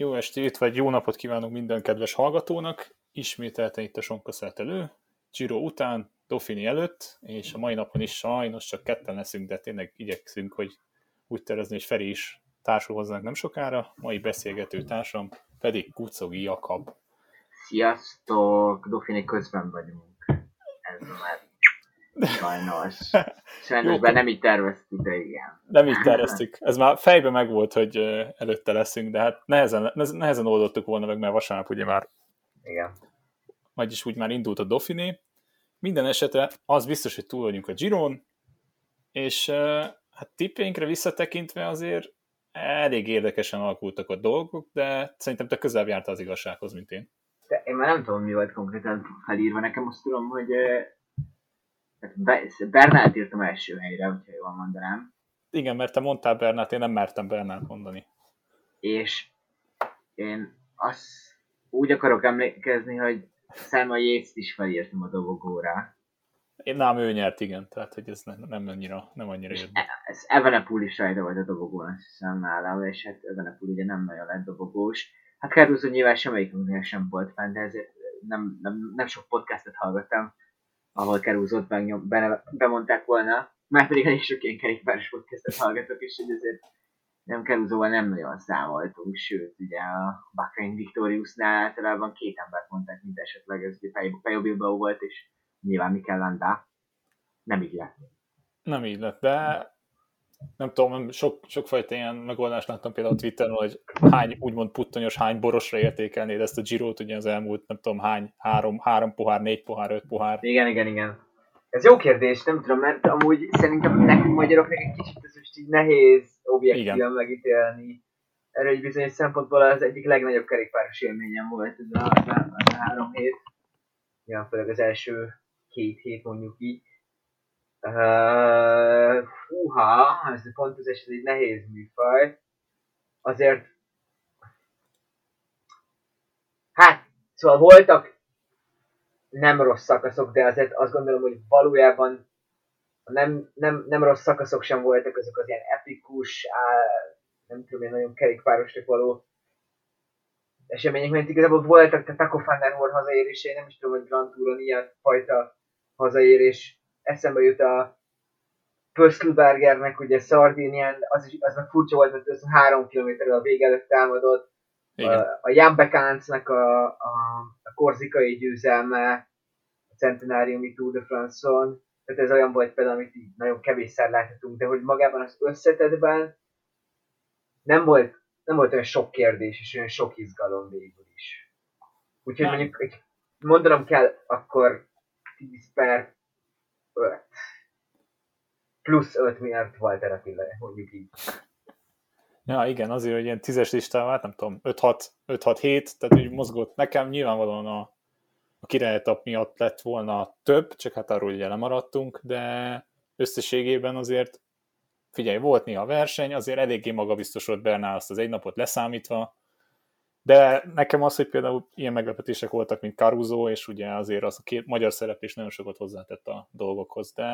Jó estét, vagy jó napot kívánok minden kedves hallgatónak. Ismételten itt a Sonkaszát elő, Giro után, Dofini előtt, és a mai napon is sajnos csak ketten leszünk, de tényleg igyekszünk, hogy úgy tervezni, hogy Feri is társul hozzánk nem sokára. Mai beszélgető társam pedig Kucogi Jakab. Sziasztok! Dofini közben vagyunk. Ez már Sajnos. Sajnos, bár nem így terveztük, de igen. Nem így terveztük. Ez már fejbe megvolt, hogy előtte leszünk, de hát nehezen, nehezen oldottuk volna meg, mert vasárnap ugye már igen. vagyis úgy már indult a Dauphiné. Minden esetre az biztos, hogy túl vagyunk a Giron, és hát tippénkre visszatekintve azért elég érdekesen alakultak a dolgok, de szerintem te közel jártál az igazsághoz, mint én. De én már nem tudom, mi volt konkrétan felírva. Nekem azt tudom, hogy Bernált írtam első helyre, hogyha jól mondanám. Igen, mert te mondtál Bernát, én nem mertem Bernát mondani. És én azt úgy akarok emlékezni, hogy Selma yates is felírtam a dobogóra. Én nem ő nyert, igen, tehát hogy ez nem, nem annyira, nem annyira jött. E, ez Evenepoel is rajta volt a dobogón, azt hiszem nálam, és hát Evenepoel ugye nem nagyon lett dobogós. Hát Caruso nyilván semmelyikünknél sem volt fent, de ezért nem, nem, nem sok podcastet hallgattam, ahol kerúzott be, be, bemondták volna, már pedig elég sok ilyen kerékpáros podcastet hallgatok, és hogy ezért nem kerúzóval nem nagyon számoltunk, sőt, ugye a Bahrain Victoriusnál általában két embert mondták, mint esetleg ez Pejo Bilbao volt, és nyilván Mikel Landa. Nem így lett. Nem így lett, de nem tudom, sok, sokfajta ilyen megoldást láttam például a Twitteren, hogy hány úgymond puttonyos, hány borosra értékelnéd ezt a Girot, ugye az elmúlt, nem tudom, hány, három, három pohár, négy pohár, öt pohár. Igen, igen, igen. Ez jó kérdés, nem tudom, mert amúgy szerintem nekünk magyaroknak egy kicsit ez most így nehéz objektíven megítélni. Erre egy bizonyos szempontból az egyik legnagyobb kerékpáros élményem volt ez a, a, a három hét. Ja, főleg az első két hét mondjuk így Uh, húha, ez a pontozás, ez egy nehéz műfaj. Azért, hát, szóval voltak nem rossz szakaszok, de azért azt gondolom, hogy valójában nem, nem, nem rossz szakaszok sem voltak, azok az ilyen epikus, á, nem tudom, ilyen nagyon kerékpárosnak való események, mert igazából voltak, a Taco Fandenhor hazaérései, nem is tudom, hogy Grand Touron ilyen fajta hazaérés eszembe jut a Pöszlbergernek ugye Szardinián, az, is, az meg furcsa volt, mert az három kilométerrel a vége előtt támadott. Igen. A, a Jambekáncnak a, a, a korzikai győzelme a Centenáriumi Tour de France-on, tehát ez olyan volt például, amit így nagyon kevésszer láthatunk, de hogy magában az összetetben nem volt, nem volt olyan sok kérdés és olyan sok izgalom végül is. Úgyhogy nem. mondjuk, mondanom kell, akkor 10 per 5. Plusz 5 miért Walter Attila, mondjuk így. Ja, igen, azért, hogy ilyen tízes listával, hát nem tudom, 5-6-7, tehát úgy mozgott. Nekem nyilvánvalóan a, a királyetap miatt lett volna több, csak hát arról ugye lemaradtunk, de összességében azért, figyelj, volt néha verseny, azért eléggé magabiztos volt Bernál azt az egy napot leszámítva, de nekem az, hogy például ilyen meglepetések voltak, mint Caruso, és ugye azért az a két magyar szereplés nagyon sokat hozzátett a dolgokhoz, de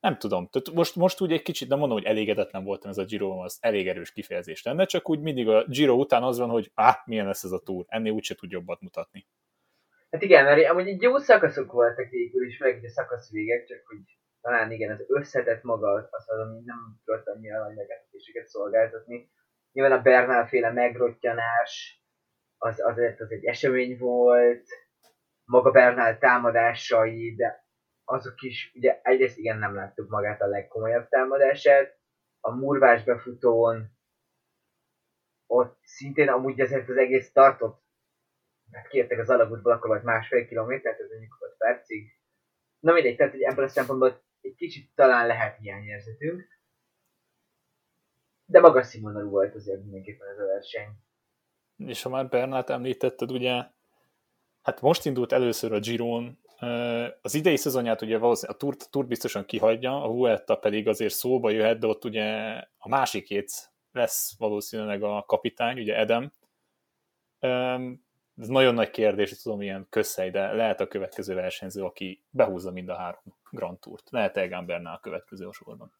nem tudom. Tehát most, most úgy egy kicsit, de mondom, hogy elégedetlen voltam ez a Giro, az elég erős kifejezés lenne, csak úgy mindig a Giro után az van, hogy ah, milyen lesz ez a túr, ennél úgyse tud jobbat mutatni. Hát igen, mert amúgy egy jó szakaszok voltak végül is, meg a szakasz végek, csak hogy talán igen, az összetett maga az, az ami nem tudott annyira nagy meglepetéseket szolgáltatni. Nyilván a Bernál féle megrottyanás, az azért az egy esemény volt, maga Bernál támadásai, de azok is, ugye egyrészt igen nem láttuk magát a legkomolyabb támadását, a murvás befutón ott szintén amúgy azért az egész tartott, mert kértek az alagútból, akkor volt másfél kilométer, ez mondjuk 5 percig. Na mindegy, tehát hogy ebből a szempontból egy kicsit talán lehet hiányérzetünk, de magas színvonalú volt azért mindenképpen ez a verseny. És ha már Bernát említetted, ugye, hát most indult először a Giron, az idei szezonját ugye valószínűleg a Tour, Tour biztosan kihagyja, a Vuelta pedig azért szóba jöhet, de ott ugye a másik két lesz valószínűleg a kapitány, ugye Edem. Ez nagyon nagy kérdés, tudom, ilyen közhely, de lehet a következő versenyző, aki behúzza mind a három Grand Tourt. Lehet Egan Bernal a következő a sorban.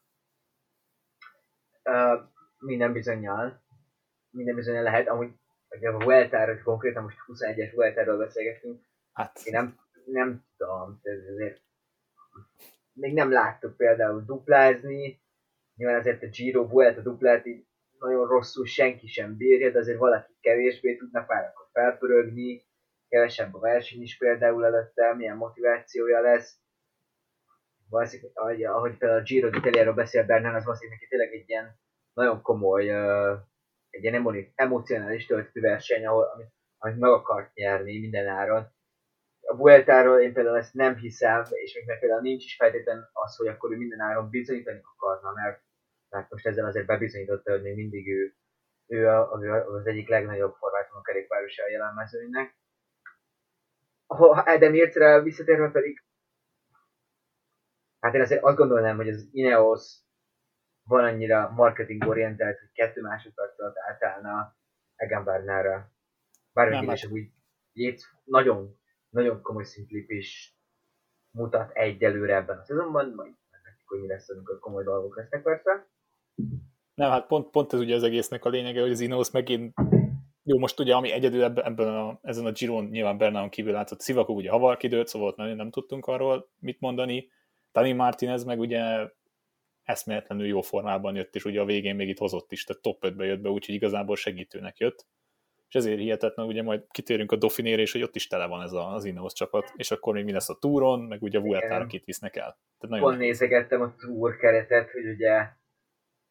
Uh, minden bizonyal. Minden bizonyal lehet. Amúgy hogy a hogy konkrétan most 21-es Vuelta-ról beszélgetünk, hát. én nem, nem tudom, ezért még nem láttuk például duplázni, nyilván azért a Giro Vuelta duplát így nagyon rosszul senki sem bírja, de azért valaki kevésbé tudna párakat felpörögni, kevesebb a verseny is például előtte, milyen motivációja lesz. Valószínűleg, ahogy, ahogy például a Giro d'Italiáról beszél Bernán, az valószínűleg neki tényleg egy ilyen nagyon komoly, egy ilyen emocionális töltető verseny, ahol, amit, amit meg akart nyerni minden áron. A Vueltáról én például ezt nem hiszem, és még meg például nincs is feltétlen az, hogy akkor ő minden bizonyítani akarna, mert, mert most ezzel azért bebizonyította, hogy még mindig ő, ő az egyik legnagyobb formátum a kerékpárosa a jelen. Ha Adam Irtre visszatérve pedig, hát én azért azt gondolnám, hogy az Ineos van annyira marketingorientált, hogy kettő másodperc alatt átállna Egan Bernára. Bármelyik is úgy Yates nagyon, nagyon komoly szintlépés mutat egyelőre ebben a szezonban, majd meglátjuk, hogy mi lesz, amikor komoly dolgok lesznek persze. Nem, hát pont, pont ez ugye az egésznek a lényege, hogy az Ineos megint jó, most ugye, ami egyedül ebben, ebben a, ezen a Giron nyilván Bernán kívül látszott, Szivakó ugye havar kidőlt, szóval nem, nem tudtunk arról mit mondani. Tani Martinez meg ugye eszméletlenül jó formában jött, és ugye a végén még itt hozott is, tehát top 5-be jött be, úgyhogy igazából segítőnek jött. És ezért hihetetlen, ugye majd kitérünk a Dauphinére, és hogy ott is tele van ez az Ineos csapat, és akkor még mi lesz a túron, meg ugye a Vuelta-ra kit visznek el. Tehát nagyon Pont nézegettem a túr keretet, hogy ugye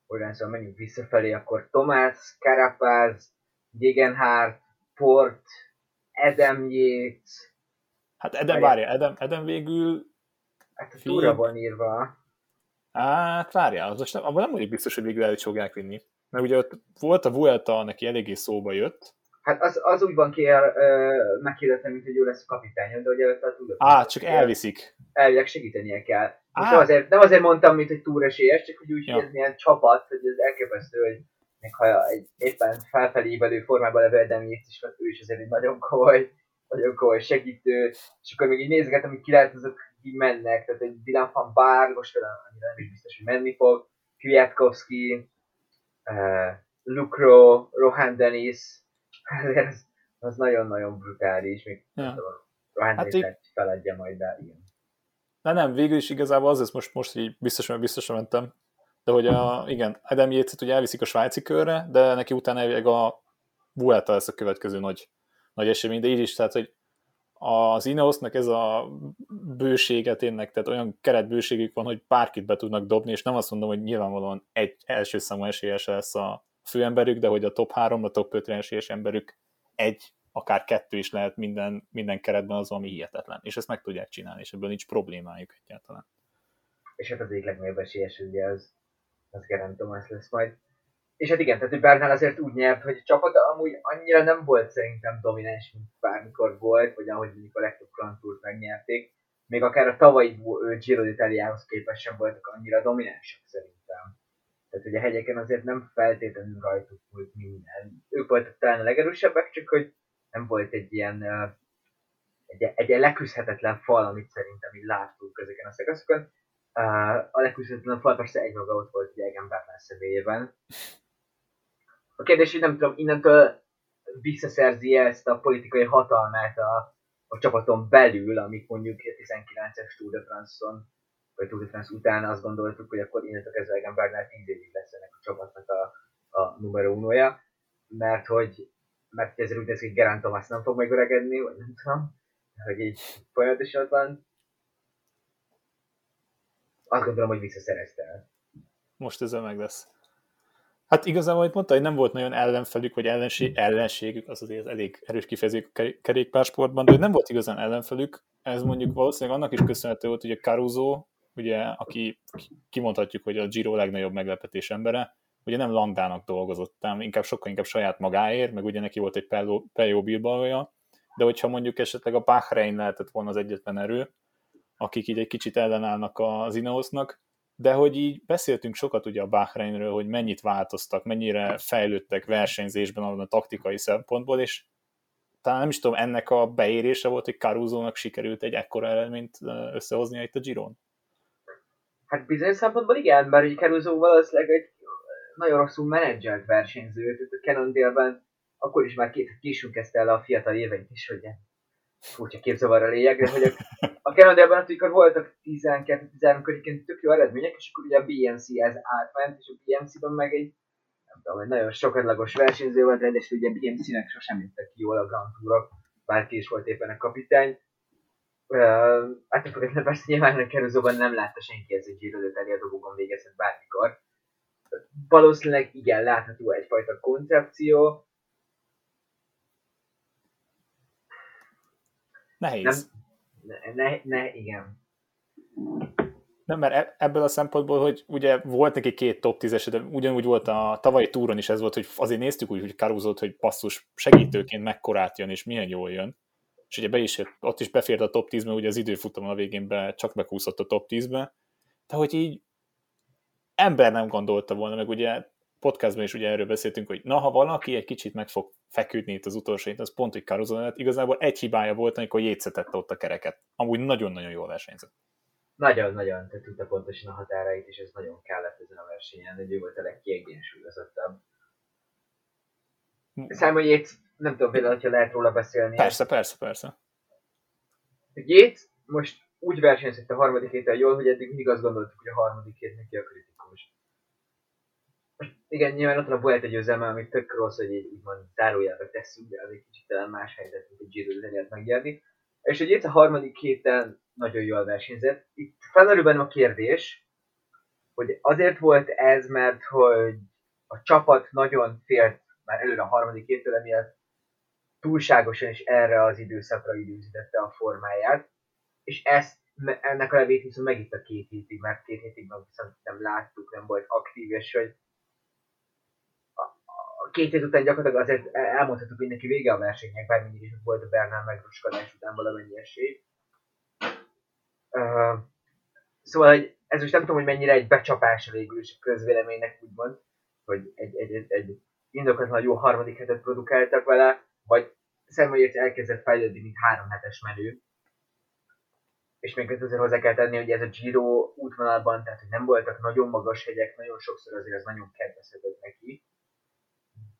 olyan szóval menjünk visszafelé, akkor Tomás, Carapaz, Gegenhardt, Port, Edem Yates. Hát Edem, várja, Edem, Edem végül... Hát a túra van írva. Hát várjál, az most nem, abban nem vagyok biztos, hogy végül el fogják vinni. Mert ugye ott volt a Vuelta, neki eléggé szóba jött. Hát az, az úgy van ki, megkérdeztem, mint hogy ő lesz a kapitány, de ugye a túl. Á, csak elviszik. Elvileg segítenie kell. Most nem azért, nem azért mondtam, mint hogy túresélyes, csak hogy úgy, ja. hogy ez milyen csapat, hogy ez elképesztő, hogy még ha egy éppen felfelé évelő formában levő Edemjét is, ő is azért egy nagyon komoly, nagyon komoly segítő, és akkor még így nézgetem, hogy ki lehet azok így mennek, tehát egy Dylan van Bár, most vele annyira nem is biztos, hogy menni fog, Kwiatkowski, uh, Lukro, Rohan Dennis, ez, az nagyon-nagyon brutális, még ja. Rohan hát Dennis így... feladja majd, de igen. De nem, végül is igazából az, ez most, most így biztosan, biztosan mentem, de hogy a, igen, Adam Yates-et ugye elviszik a svájci körre, de neki utána elvileg a Vuelta lesz a következő nagy, nagy esemény, de így is, tehát, hogy az Ineosnak ez a bősége tényleg, tehát olyan keretbőségük van, hogy bárkit be tudnak dobni, és nem azt mondom, hogy nyilvánvalóan egy első számú esélyes lesz a főemberük, de hogy a top 3, a top 5 esélyes emberük egy, akár kettő is lehet minden, minden keretben az, ami hihetetlen. És ezt meg tudják csinálni, és ebből nincs problémájuk egyáltalán. És hát az egyik legnagyobb esélyes ugye az, az Geraint Thomas lesz majd. És hát igen, tehát hogy Bernál azért úgy nyert, hogy a csapat amúgy annyira nem volt szerintem domináns, mint bármikor volt, vagy ahogy mondjuk a legtöbb Grand Tour-t megnyerték. Még akár a tavalyi Giro d'Italiához képest sem voltak annyira dominánsak szerintem. Tehát hogy a hegyeken azért nem feltétlenül rajtuk volt minden. Ők voltak talán a legerősebbek, csak hogy nem volt egy ilyen egy, egy, egy leküzdhetetlen fal, amit szerintem így láttunk ezeken a szakaszokon. A leküzdhetetlen fal persze egymaga ott volt Egan Bernal személyében, a kérdés, hogy nem tudom, innentől visszaszerzi ezt a politikai hatalmát a, a csapaton belül, amit mondjuk 19-es Tour de France-on, vagy Tour de France után azt gondoltuk, hogy akkor innentől kezdve Egan Bernal 10 évig lesz ennek a csapatnak a, a numero unója, mert hogy mert ezért úgy néz hogy Gerán Thomas nem fog megöregedni, vagy nem tudom, hogy így folyamatosan ott van. Azt gondolom, hogy visszaszerezte el. Most ez meg lesz. Hát igazából, amit mondta, hogy nem volt nagyon ellenfelük, vagy ellenség, ellenségük, az azért elég erős kifejezés kerékpársportban, de hogy nem volt igazán ellenfelük, ez mondjuk valószínűleg annak is köszönhető volt, hogy a Caruso, ugye, aki kimondhatjuk, hogy a Giro legnagyobb meglepetés embere, ugye nem Landának dolgozott, ám inkább sokkal inkább saját magáért, meg ugye neki volt egy Pejo Bilbaoja, de hogyha mondjuk esetleg a Bahrein lehetett volna az egyetlen erő, akik így egy kicsit ellenállnak az Ineosnak, de hogy így beszéltünk sokat ugye a Bahreinről, hogy mennyit változtak, mennyire fejlődtek versenyzésben a taktikai szempontból, és talán nem is tudom, ennek a beérése volt, hogy Caruso-nak sikerült egy ekkora eredményt összehoznia itt a Giron. Hát bizonyos szempontból igen, mert egy Caruso valószínűleg egy nagyon rosszul menedzselt versenyző, tehát a Cannondale-ben akkor is már késünk kezdte el a fiatal éveink is, hogy furcsa képzavarra lényeg, de hogy a, a Kanadában amikor voltak 12-13 egyébként tök jó eredmények, és akkor ugye a BMC ez átment, és a BMC-ben meg egy nem tudom, egy nagyon sokadlagos versenyző volt, és ugye BMC-nek sosem jöttek ki jól a Grand Tourok, bárki is volt éppen a kapitány. Uh, hát függetlenül persze nyilván a kerülzóban nem látta senki ez egy Giro d'Italia dobogón végezett bármikor. Valószínűleg igen, látható egyfajta koncepció, Nehéz. Nem, ne, ne, igen. Nem, mert e- ebből a szempontból, hogy ugye volt neki két top 10-es, de ugyanúgy volt a tavalyi túron is ez volt, hogy azért néztük úgy, hogy Karuzót, hogy passzus segítőként mekkorát jön, és milyen jól jön. És ugye be is jött, ott is befért a top 10-be, ugye az időfutamon a végén be, csak bekúszott a top 10-be. De hogy így ember nem gondolta volna, meg ugye podcastban is ugye erről beszéltünk, hogy na, ha valaki egy kicsit meg fog feküdni itt az utolsó az pont, hogy Caruso lett. Igazából egy hibája volt, amikor jétszetette ott a kereket. Amúgy nagyon-nagyon jól versenyzett. Nagyon-nagyon, te tudta pontosan a határait, és ez nagyon kellett ezen a versenyen, hogy ő volt a legkiegyensúlyozottabb. Simon Yates, nem tudom például, hogyha lehet róla beszélni. Persze, persze, persze. Yates most úgy versenyzett a harmadik héten jól, hogy eddig mindig azt gondoltuk, hogy a harmadik hét neki a kritikus igen, nyilván ott van a Vuelta győzelme, amit tök rossz, hogy így úgymond zárójelbe tesszük, de az egy kicsit talán más helyzet, mint a Giro zenyert megnyerni. És hogy itt a harmadik héten nagyon jól versenyzett. Itt felmerül a kérdés, hogy azért volt ez, mert hogy a csapat nagyon félt már előre a harmadik héttől, emiatt túlságosan is erre az időszakra időzítette a formáját, és ezt ennek a levét viszont megitt a két hétig, mert két hétig meg viszont nem láttuk, nem volt aktív, és hogy két hét után gyakorlatilag azért elmondhatjuk, hogy neki vége a versenynek, bár mindig is volt a Bernál megroskodás után valamennyi esély. Uh, szóval hogy ez most nem tudom, hogy mennyire egy becsapása végül is a közvéleménynek úgymond, hogy egy, egy, egy, egy indokatlan jó harmadik hetet produkáltak vele, vagy személyért elkezdett fejlődni, mint három hetes menő. És még azért hozzá kell tenni, hogy ez a Giro útvonalban, tehát hogy nem voltak nagyon magas hegyek, nagyon sokszor azért ez nagyon kedvezhetett neki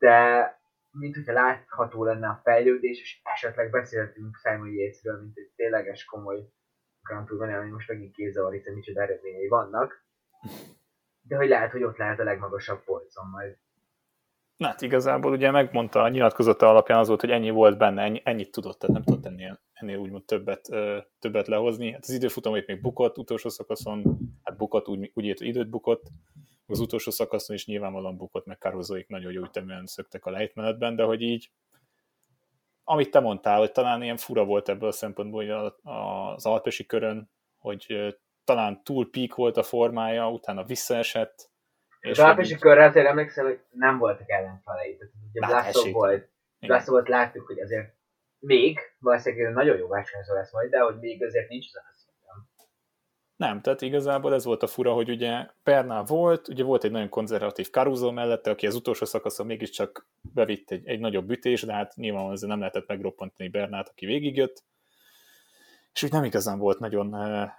de mint hogyha látható lenne a fejlődés, és esetleg beszéltünk Simon Yatesről, mint egy tényleges komoly Grand Tour ami most megint kézzavar, hiszen micsoda eredményei vannak, de hogy lehet, hogy ott lehet a legmagasabb polcon majd. Na hát igazából ugye megmondta a nyilatkozata alapján az volt, hogy ennyi volt benne, ennyi, ennyit tudott, tehát nem tudott ennél, ennél úgymond többet, ö, többet lehozni. Hát az időfutamot még bukott utolsó szakaszon, hát bukott, úgy, úgy ért, időt bukott, az utolsó szakaszon is nyilvánvalóan bukott, meg Karozóik nagyon jó üteműen szöktek a lejtmenetben, de hogy így amit te mondtál, hogy talán ilyen fura volt ebből a szempontból hogy az alpesi körön, hogy talán túl pík volt a formája, utána visszaesett. És az alpesi így... körre azért emlékszel, hogy nem voltak ellenfelei. Tehát ugye Blaszov volt, Blaszovot láttuk, hogy azért még, valószínűleg nagyon jó versenyző lesz majd, de hogy még azért nincs az nem, tehát igazából ez volt a fura, hogy ugye Pernál volt, ugye volt egy nagyon konzervatív Caruso mellette, aki az utolsó szakaszon mégiscsak bevitt egy, egy nagyobb ütés, de hát nyilván ezzel nem lehetett megroppantani Bernát, aki végigjött. És úgy nem igazán volt nagyon, eh,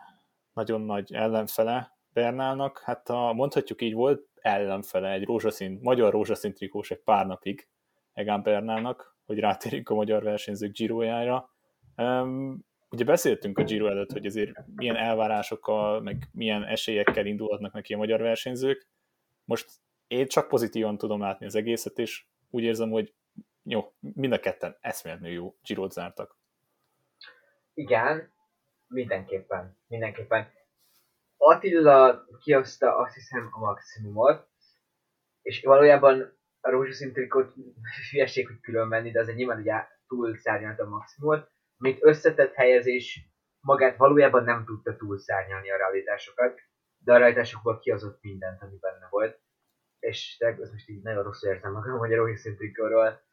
nagyon nagy ellenfele Bernálnak, hát a, mondhatjuk így volt ellenfele egy rózsaszín, magyar rózsaszín trikós egy pár napig Egán Bernálnak, hogy rátérjünk a magyar versenyzők Girojára. Um, ugye beszéltünk a Giro előtt, hogy azért milyen elvárásokkal, meg milyen esélyekkel indulhatnak neki a magyar versenyzők. Most én csak pozitívan tudom látni az egészet, és úgy érzem, hogy jó, mind a ketten eszméletlenül jó giro zártak. Igen, mindenképpen, mindenképpen. Attila kihozta azt hiszem a maximumot, és valójában a rózsaszín trikot hülyeség, hogy külön venni, de azért nyilván ugye túl szárnyalt a maximumot, mint összetett helyezés magát valójában nem tudta túlszárnyalni a realitásokat, de a realitásokból kihozott mindent, ami benne volt. És ez most így nagyon rosszul érzem magam, a Rohit trikóról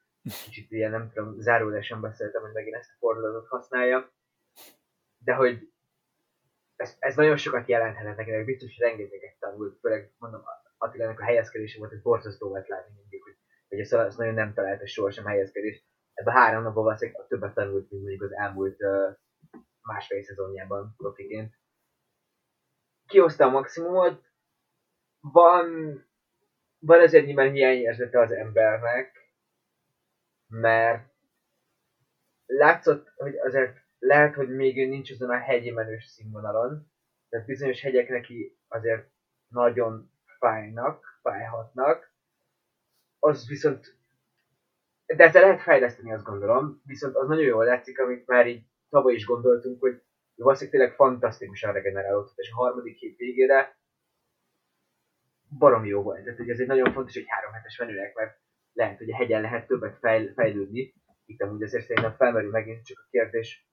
kicsit ilyen, nem tudom, záródásan beszéltem, hogy megint ezt a fordulatot használja. De hogy ez, ez nagyon sokat jelenthetett nekem, biztos, hogy rengeteget tanult, főleg mondom, Attilának a helyezkedése volt, hogy borzasztó volt látni mindig, hogy, hogy ez, ez nagyon nem találta sohasem helyezkedést ebben három napban valószínűleg többet tanult, mint mondjuk az elmúlt uh, másfél szezonjában profiként. Kihozta a maximumot, van, van ezért nyilván hiányérzete az embernek, mert látszott, hogy azért lehet, hogy még nincs azon a hegyi menős színvonalon, tehát bizonyos hegyek neki azért nagyon fájnak, fájhatnak, az viszont, de ezzel lehet fejleszteni, azt gondolom, viszont az nagyon jól látszik, amit már így tavaly is gondoltunk, hogy valószínűleg tényleg fantasztikusan regenerálódott, és a harmadik hét végére baromi jó volt. Tehát, hogy ez egy nagyon fontos egy három hetes menőnek, mert lehet, hogy a hegyen lehet többet fejl- fejlődni. Itt amúgy azért szerintem felmerül megint csak a kérdés.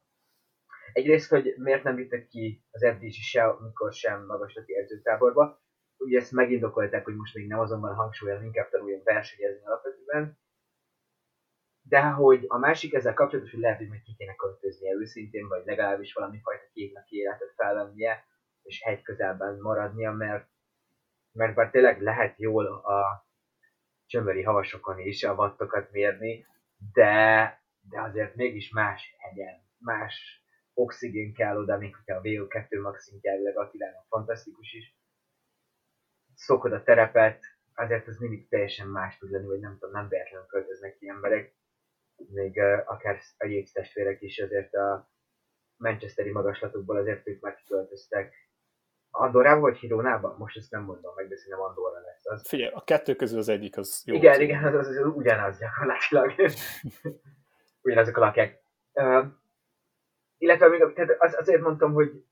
Egyrészt, hogy miért nem vittek ki az FDC se, amikor sem magaslati edzőtáborba. Ugye ezt megindokolták, hogy most még nem azonban hangsúlyozom, inkább tanuljon versenyezni alapvetően. De hogy a másik ezzel kapcsolatos, hogy lehet, hogy meg ki kéne költöznie őszintén, vagy legalábbis valami fajta kétnaki életet felvennie, és hegy közelben maradnia, mert, mert bár tényleg lehet jól a csömöri havasokon is a wattokat mérni, de, de azért mégis más hegyen, más oxigén kell oda, még hogyha a VO2 max szintje Attilának fantasztikus is. Szokod a terepet, azért az mindig teljesen más tud lenni, vagy nem tudom, nem véletlenül költöznek ki emberek. Még akár a Yates testvérek is azért a Manchesteri magaslatokból azért ők már kiköltöztek Andorrába vagy Hironába? Most ezt nem mondom meg, de szerintem Andorra lesz az. Figyelj, a kettő közül az egyik az jó. Igen, igen, az, az, az, az ugyanaz gyakorlatilag. Ugyanazok a lakják. Uh, illetve még, tehát az, azért mondtam, hogy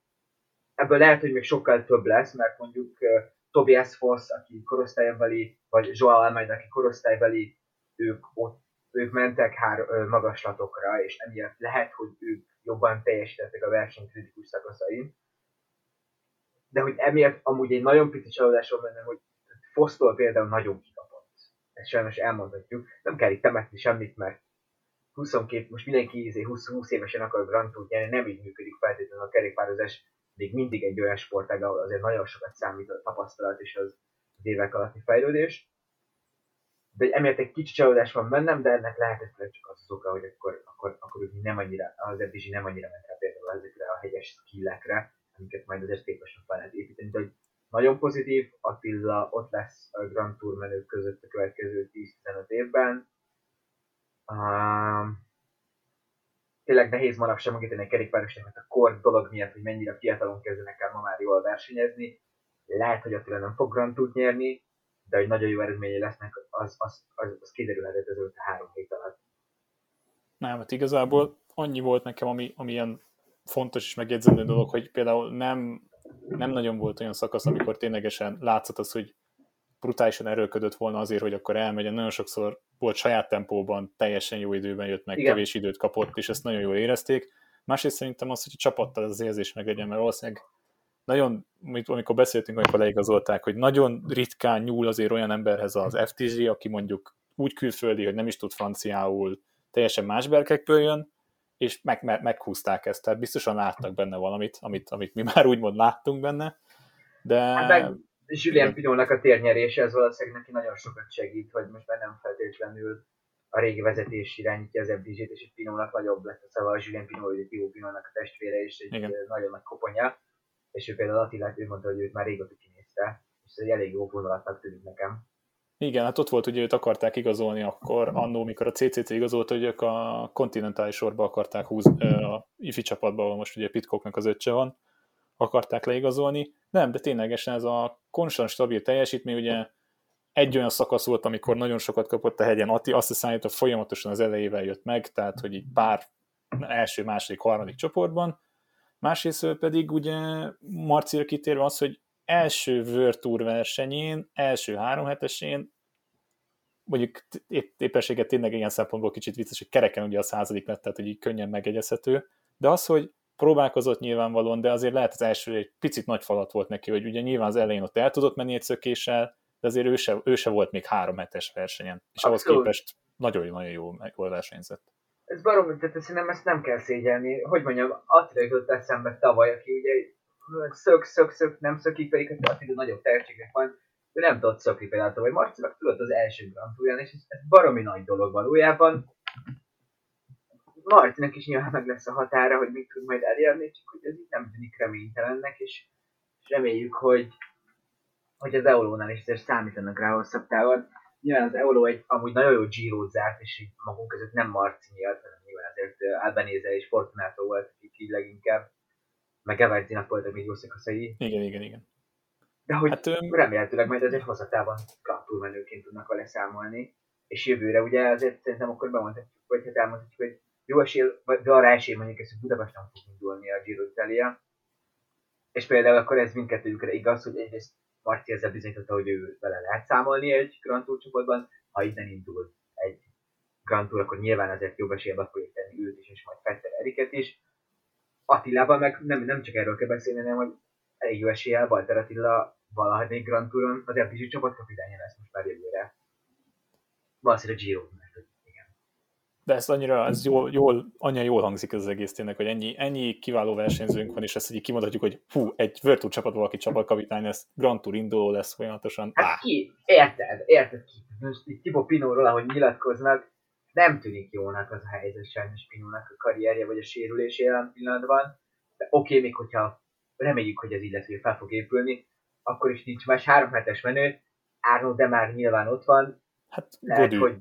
ebből lehet, hogy még sokkal több lesz, mert mondjuk uh, Tobias Foss, aki korosztálybeli, vagy Joao Almeida, aki korosztálybeli, ők ott ők mentek hár, magaslatokra, és emiatt lehet, hogy ők jobban teljesítettek a verseny kritikus szakaszain de hogy emiatt amúgy egy nagyon pici csalódás van benne, hogy Fosztól például nagyon kikapott. Ezt sajnos elmondhatjuk. Nem kell itt temetni semmit, mert 22, most mindenki 20, 20 évesen akar Grand Tour nyerni, nem így működik feltétlenül a kerékpározás, még mindig egy olyan sportág, ahol azért nagyon sokat számít a tapasztalat és az évek alatti fejlődés. De emiatt egy kicsi csalódás van bennem, de ennek lehetetlen csak az az oka, hogy akkor, akkor, akkor nem annyira, az FDG nem annyira ment rá például ezekre a hegyes skillekre, amiket majd azért szépen fel lehet építeni. De hogy nagyon pozitív, Attila ott lesz a Grand Tour menők között a következő 10-15 évben. Uh, tényleg nehéz manapság megíteni egy kerékpárosnak, mert a kor dolog miatt, hogy mennyire fiatalon kezdenek el ma már jól versenyezni. Lehet, hogy Attila nem fog Grand Tour nyerni, de hogy nagyon jó eredményei lesznek, az, az, az, az kiderülhetett az a három hét alatt. Nem, hát igazából annyi volt nekem, ami, ami ilyen fontos és megjegyzendő dolog, hogy például nem, nem nagyon volt olyan szakasz, amikor ténylegesen látszott az, hogy brutálisan erőködött volna azért, hogy akkor elmegyen. Nagyon sokszor volt saját tempóban, teljesen jó időben jött meg, Igen. kevés időt kapott, és ezt nagyon jól érezték. Másrészt szerintem az, hogy a csapattal az érzés meglegyen, mert valószínűleg nagyon, amikor beszéltünk, amikor leigazolták, hogy nagyon ritkán nyúl azért olyan emberhez az FTG, aki mondjuk úgy külföldi, hogy nem is tud franciául, teljesen más berkekből jön, és meg, meg, meghúzták ezt, tehát biztosan láttak benne valamit, amit, amit mi már úgymond láttunk benne, de... Hát meg Julien Pinónak a térnyerése, ez valószínűleg neki nagyon sokat segít, hogy most már nem feltétlenül a régi vezetés irányítja az FDG-t, és egy Pinónak nagyobb lett, szóval a Julien Pinó, a Tio Pinónak a testvére, és egy Igen. nagyon nagy koponya, és ő például Attilát, ő mondta, hogy őt már régóta kinézte, és ez egy elég jó vonulatnak tűnik nekem. Igen, hát ott volt, hogy őt akarták igazolni akkor, annó, mikor a CCC igazolt, hogy ők a kontinentális sorba akarták húzni, a ifi csapatba, ahol most ugye Pitkoknak az öccse van, akarták leigazolni. Nem, de ténylegesen ez a konstant stabil teljesítmény, ugye egy olyan szakasz volt, amikor nagyon sokat kapott a hegyen Ati, azt hiszem, hogy folyamatosan az elejével jött meg, tehát hogy így pár első, második, harmadik csoportban. Másrészt pedig ugye Marcira kitérve az, hogy első World Tour versenyén, első három hetesén, mondjuk épp, éppenséget tényleg ilyen szempontból kicsit vicces, hogy kereken ugye a századik lett, tehát hogy így könnyen megegyezhető, de az, hogy próbálkozott nyilvánvalóan, de azért lehet az első egy picit nagy falat volt neki, hogy ugye nyilván az elején ott el tudott menni egy szökéssel, de azért ő se, ő se volt még három hetes versenyen, és Abszolút. ahhoz képest nagyon-nagyon jó, jól versenyzett. Ez barom, tehát szerintem ezt nem kell szégyelni. Hogy mondjam, Attila jutott eszembe tavaly, aki ugye szök, szök, szök, nem szökik, pedig hát Attila nagyobb tehetségnek van, ő nem tudott szökni például, vagy Marci meg tudott az első Grand Tourján, és ez, ez baromi nagy dolog valójában. Marcinak is nyilván meg lesz a határa, hogy mit tud majd elérni, csak hogy ez így nem tűnik reménytelennek, és, reméljük, hogy, hogy az Eurónál is számítanak rá hosszabb távon. Nyilván az Eolo egy amúgy nagyon jó giro zárt, és így magunk között nem Marci miatt, hanem nyilván azért Albanese és Fortunato volt, akik így leginkább, meg Evertinak voltak még jó szakaszai. Igen, igen, igen. De hogy hát, remélhetőleg majd azért hosszatában menőként tudnak vele számolni, és jövőre ugye azért szerintem akkor bemondhatjuk, vagy hát elmondhatjuk, hogy jó esély, vagy arra esély mondjuk ezt, hogy Budapesten fog indulni a Giro d'Italia, és például akkor ez mindkettőjükre igaz, hogy egyrészt Marci ezzel bizonyította, hogy ő vele lehet számolni egy Grand Tour csoportban, ha innen indul egy Grand Tour, akkor nyilván azért jobb esélybe fogjuk tenni őt is, és majd Fetter Eriket is. Attilában meg nem, nem csak erről kell beszélni, hanem hogy elég jó eséllyel Walter Attila valahogy Grand Touron az FDG csapatkapitánya lesz most már jövőre. Valószínűleg Giro, mert igen. De ez annyira, ez jól, jól, annyira jól hangzik ez az egész tényleg, hogy ennyi, ennyi kiváló versenyzőnk van, és ezt így kimondhatjuk, hogy hú, egy Virtu csapat valaki csapatkapitány lesz, Grand Tour induló lesz folyamatosan. Hát ki? Érted, érted ki? Most itt Tibo Pinóról, ahogy nyilatkoznak, nem tűnik jónak az a helyzet sajnos Pinónak a karrierje vagy a sérülés jelen pillanatban. De oké, okay, még hogyha reméljük, hogy lesz, hogy fel fog épülni, akkor is nincs más három hetes menő, Árnó de már nyilván ott van. Hát Lehet, Godű. Hogy...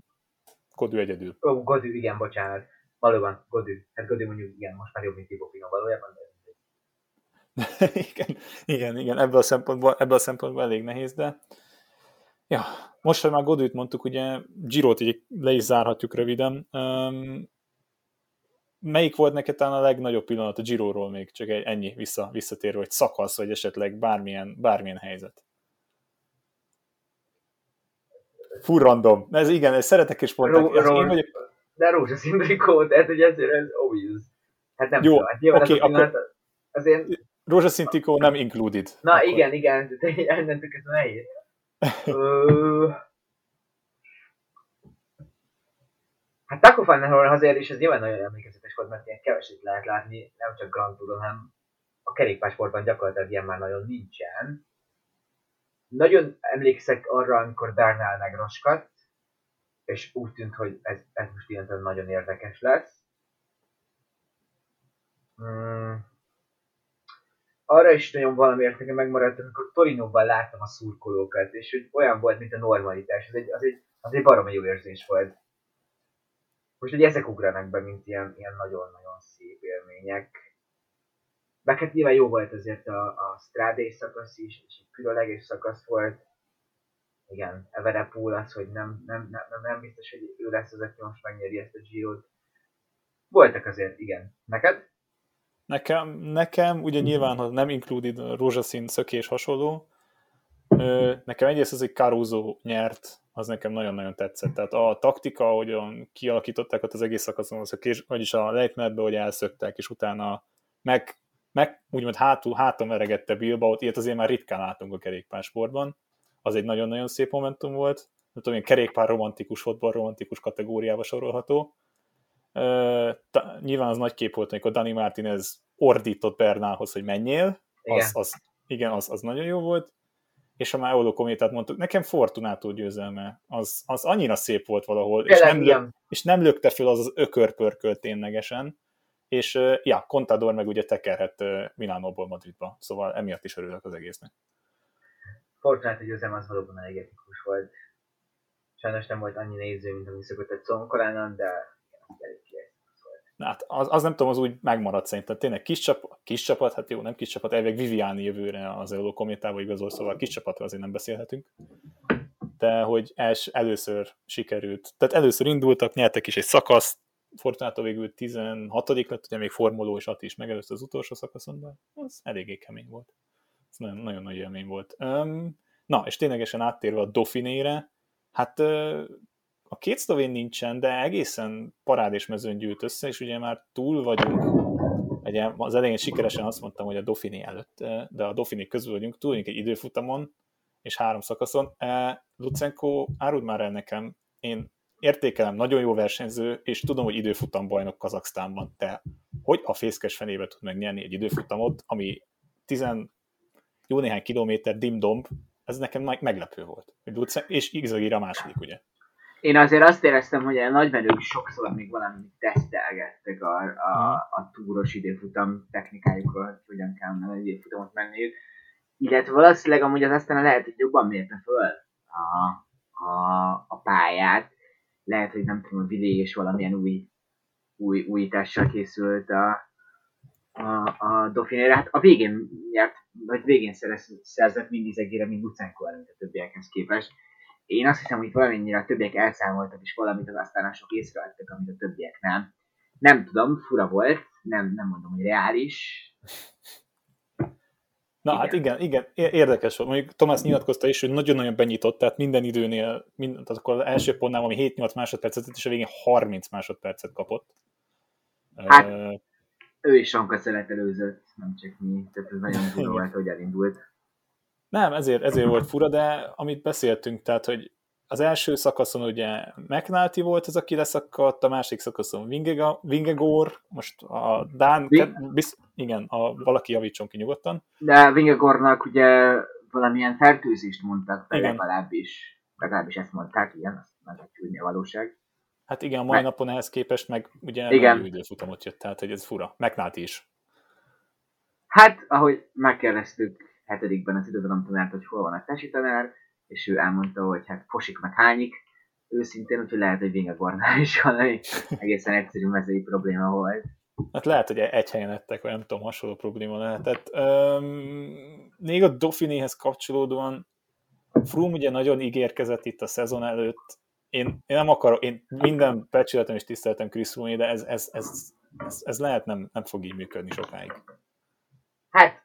Godű egyedül. Ó, Godű, igen, bocsánat. Valóban, Godű. Hát Godű mondjuk, igen, most már jobb, mint Tibó Pino valójában, de igen, igen, igen, ebből a, szempontból, ebből a szempontból elég nehéz, de ja, most, hogy már Godűt mondtuk, ugye Girot így le is zárhatjuk röviden. Um, melyik volt neked talán a legnagyobb pillanat a Giroról még, csak egy ennyi vissza, visszatérve, hogy szakasz, vagy esetleg bármilyen, bármilyen helyzet? Fú, random. Ez igen, ez szeretek is pont. Ro- ro- vagyok... De rózsaszín trikó, tehát hogy ezért ez obvious. Hát nem Jó, oké, hát okay, akkor azért... Rózsaszín trikó nem included. Na akkor. igen, igen, innentől kezdve nehéz. Hát Taco Fan azért is ez nyilván nagyon emlékezetes volt, mert ilyen keveset lehet látni, nem csak Grand Touron, hanem a kerékpásportban gyakorlatilag ilyen már nagyon nincsen. Nagyon emlékszek arra, amikor Bernál megroskat, és úgy tűnt, hogy ez, ez most ilyen nagyon érdekes lesz. Hmm. Arra is nagyon valamiért nekem megmaradt, amikor Torinóban láttam a szurkolókat, és hogy olyan volt, mint a normalitás. Az egy, az egy, az egy baromi jó érzés volt most hogy ezek ugranak be, mint ilyen, ilyen nagyon-nagyon szép élmények. Meg hát nyilván jó volt azért a, a Strádé szakasz is, és egy különleges szakasz volt. Igen, Everepul az, hogy nem, nem, nem, nem, biztos, hogy ő lesz az, aki most megnyeri ezt a Girot. Voltak azért, igen. Neked? Nekem, nekem ugye nyilván, ha nem included rózsaszín szökés hasonló, nekem egyrészt az, hogy Caruso nyert az nekem nagyon-nagyon tetszett. Tehát a taktika, hogyan kialakították ott az egész szakaszon, az a kés, vagyis a lejtmenetbe, hogy elszöktek, és utána meg, meg úgymond hátul, háton veregette Bilbaot, ilyet azért már ritkán látunk a kerékpársportban. Az egy nagyon-nagyon szép momentum volt. Nem tudom, ilyen kerékpár romantikus, fotball romantikus kategóriába sorolható. Uh, ta, nyilván az nagy kép volt, amikor Dani Martinez ordított Bernálhoz, hogy menjél. Az, igen. Az, igen, az, az nagyon jó volt és a Máoló kométát mondtuk, nekem Fortunátó győzelme, az, az annyira szép volt valahol, és nem, lök, és nem lökte föl az az ökörpörkölt ténylegesen, és ja, Contador meg ugye tekerhet Milánóból Madridba, szóval emiatt is örülök az egésznek. Fortunátó győzelme az valóban elég etikus volt. Sajnos nem volt annyi néző, mint ami szokott egy Szonkolánon, de elég Hát az, az nem tudom, az úgy megmaradt szerintem. Tényleg kis, csap, kis csapat, hát jó, nem kis csapat, elvég Viviani jövőre az Euro kométával igazol, szóval kis csapatra azért nem beszélhetünk. De hogy els, először sikerült, tehát először indultak, nyertek is egy szakaszt, Fortunato végül 16 lett, ugye még Formuló és Ati is megelőzte az utolsó szakaszon, de az eléggé kemény volt. Ez nagyon, nagyon nagy élmény volt. Um, na, és ténylegesen áttérve a Dauphinére, hát a két szlovén nincsen, de egészen parádés mezőn gyűlt össze, és ugye már túl vagyunk, ugye az elején sikeresen azt mondtam, hogy a Dauphiné előtt, de a Dauphiné közül vagyunk, túl vagyunk egy időfutamon, és három szakaszon. Lucenko, áruld már el nekem, én értékelem, nagyon jó versenyző, és tudom, hogy időfutam bajnok Kazaksztánban, de hogy a fészkes fenébe tud megnyerni egy időfutamot, ami tizen jó néhány kilométer dimdomb, ez nekem meglepő volt. És Igzagir a második, ugye? én azért azt éreztem, hogy a nagymenők sokszor még valamit tesztelgettek a, a, a túros időfutam technikájukról, hogy hogyan kellene egy időfutamot menniük. Illetve valószínűleg amúgy az aztán lehet, hogy jobban mérte föl a, a, a pályát. Lehet, hogy nem tudom, a Vili és valamilyen új, új újítással készült a, a, a Dauphinére. Hát a végén nyert, vagy végén szerez, szerzett mind Izegére, mind Lucenko előtt a többiekhez képest. Én azt hiszem, hogy valamennyire a többiek elszámoltak, és valamit az asztálások észrevettek, amit a többiek nem. Nem tudom, fura volt, nem, nem mondom, hogy reális. Na igen. hát igen, igen, érdekes volt. Mondjuk Tomás nyilatkozta is, hogy nagyon-nagyon benyitott, tehát minden időnél, mind, tehát akkor az első pontnál ami 7-8 másodpercet, és a végén 30 másodpercet kapott. Hát, uh, ő is Sanka előzött, nem csak mi, tehát ez nagyon durva volt, hogy elindult. Nem, ezért, ezért volt fura, de amit beszéltünk, tehát, hogy az első szakaszon ugye McNulty volt az, aki leszakadt, a másik szakaszon Vingega, Vingegor, most a Dán, Ving... bizt, igen, a, valaki javítson ki nyugodtan. De Vingegornak ugye valamilyen fertőzést mondtak, igen. legalábbis, legalábbis ezt mondták, igen, azt meglátjuk, a valóság. Hát igen, a mai meg... napon ehhez képest meg ugye igen. időfutamot jött, tehát hogy ez fura. McNulty is. Hát, ahogy megkérdeztük hetedikben az tanárt, hogy hol van a tesi tanár, és ő elmondta, hogy hát fosik meg hányik, őszintén, úgyhogy lehet, hogy Vingegornál is valami egészen egyszerű mezői probléma volt. Hát lehet, hogy egy helyen ettek, vagy nem tudom, hasonló probléma lehetett. Üm, még a Dauphinéhez kapcsolódóan Froome ugye nagyon ígérkezett itt a szezon előtt. Én, én nem akarok, én minden becsületem és tiszteltem Chris Froome, de ez, ez, ez, ez, ez lehet nem, nem fog így működni sokáig. Hát,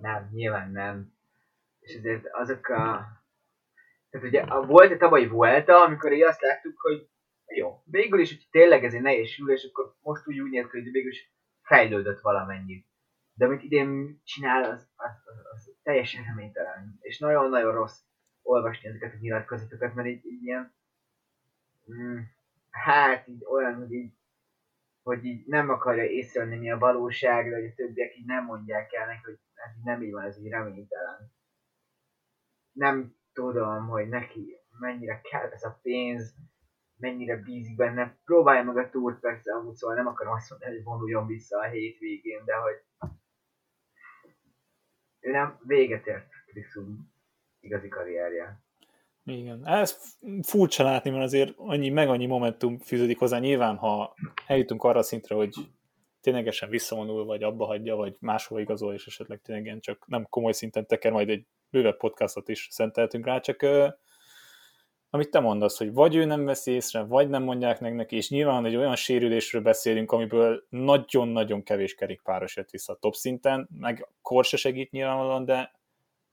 nem, nyilván nem. És ezért azok a tehát ugye a, volt egy tavalyi Vuelta, amikor így azt láttuk, hogy jó, végül is, hogy tényleg ez egy nehéz akkor most úgy úgy néz ki, hogy végül is fejlődött valamennyit. De amit idén csinál, az, az, az, az teljesen reménytelen. És nagyon-nagyon rossz olvasni ezeket a nyilatkozatokat, mert így, így ilyen, mm, hát így olyan, hogy így, hogy így nem akarja észrevenni mi a valóság, vagy a többiek így nem mondják el neki, hogy nem így van, ez így reménytelen. Nem tudom, hogy neki mennyire kell ez a pénz, mennyire bízik benne. Próbálja meg a túrt persze, amúgy szóval nem akarom azt mondani, hogy vonuljon vissza a hétvégén, de hogy ő nem véget ért Kriszum igazi karrierje. Igen, ez furcsa látni, mert azért annyi, meg annyi momentum fűződik hozzá. Nyilván, ha eljutunk arra a szintre, hogy ténylegesen visszavonul, vagy abba hagyja, vagy máshol igazol, és esetleg tényleg csak nem komoly szinten teker, majd egy bővebb podcastot is szenteltünk rá, csak amit te mondasz, hogy vagy ő nem veszi észre, vagy nem mondják meg neki, és nyilván egy olyan sérülésről beszélünk, amiből nagyon-nagyon kevés kerékpáros jött vissza a top szinten, meg kor se segít nyilvánvalóan, de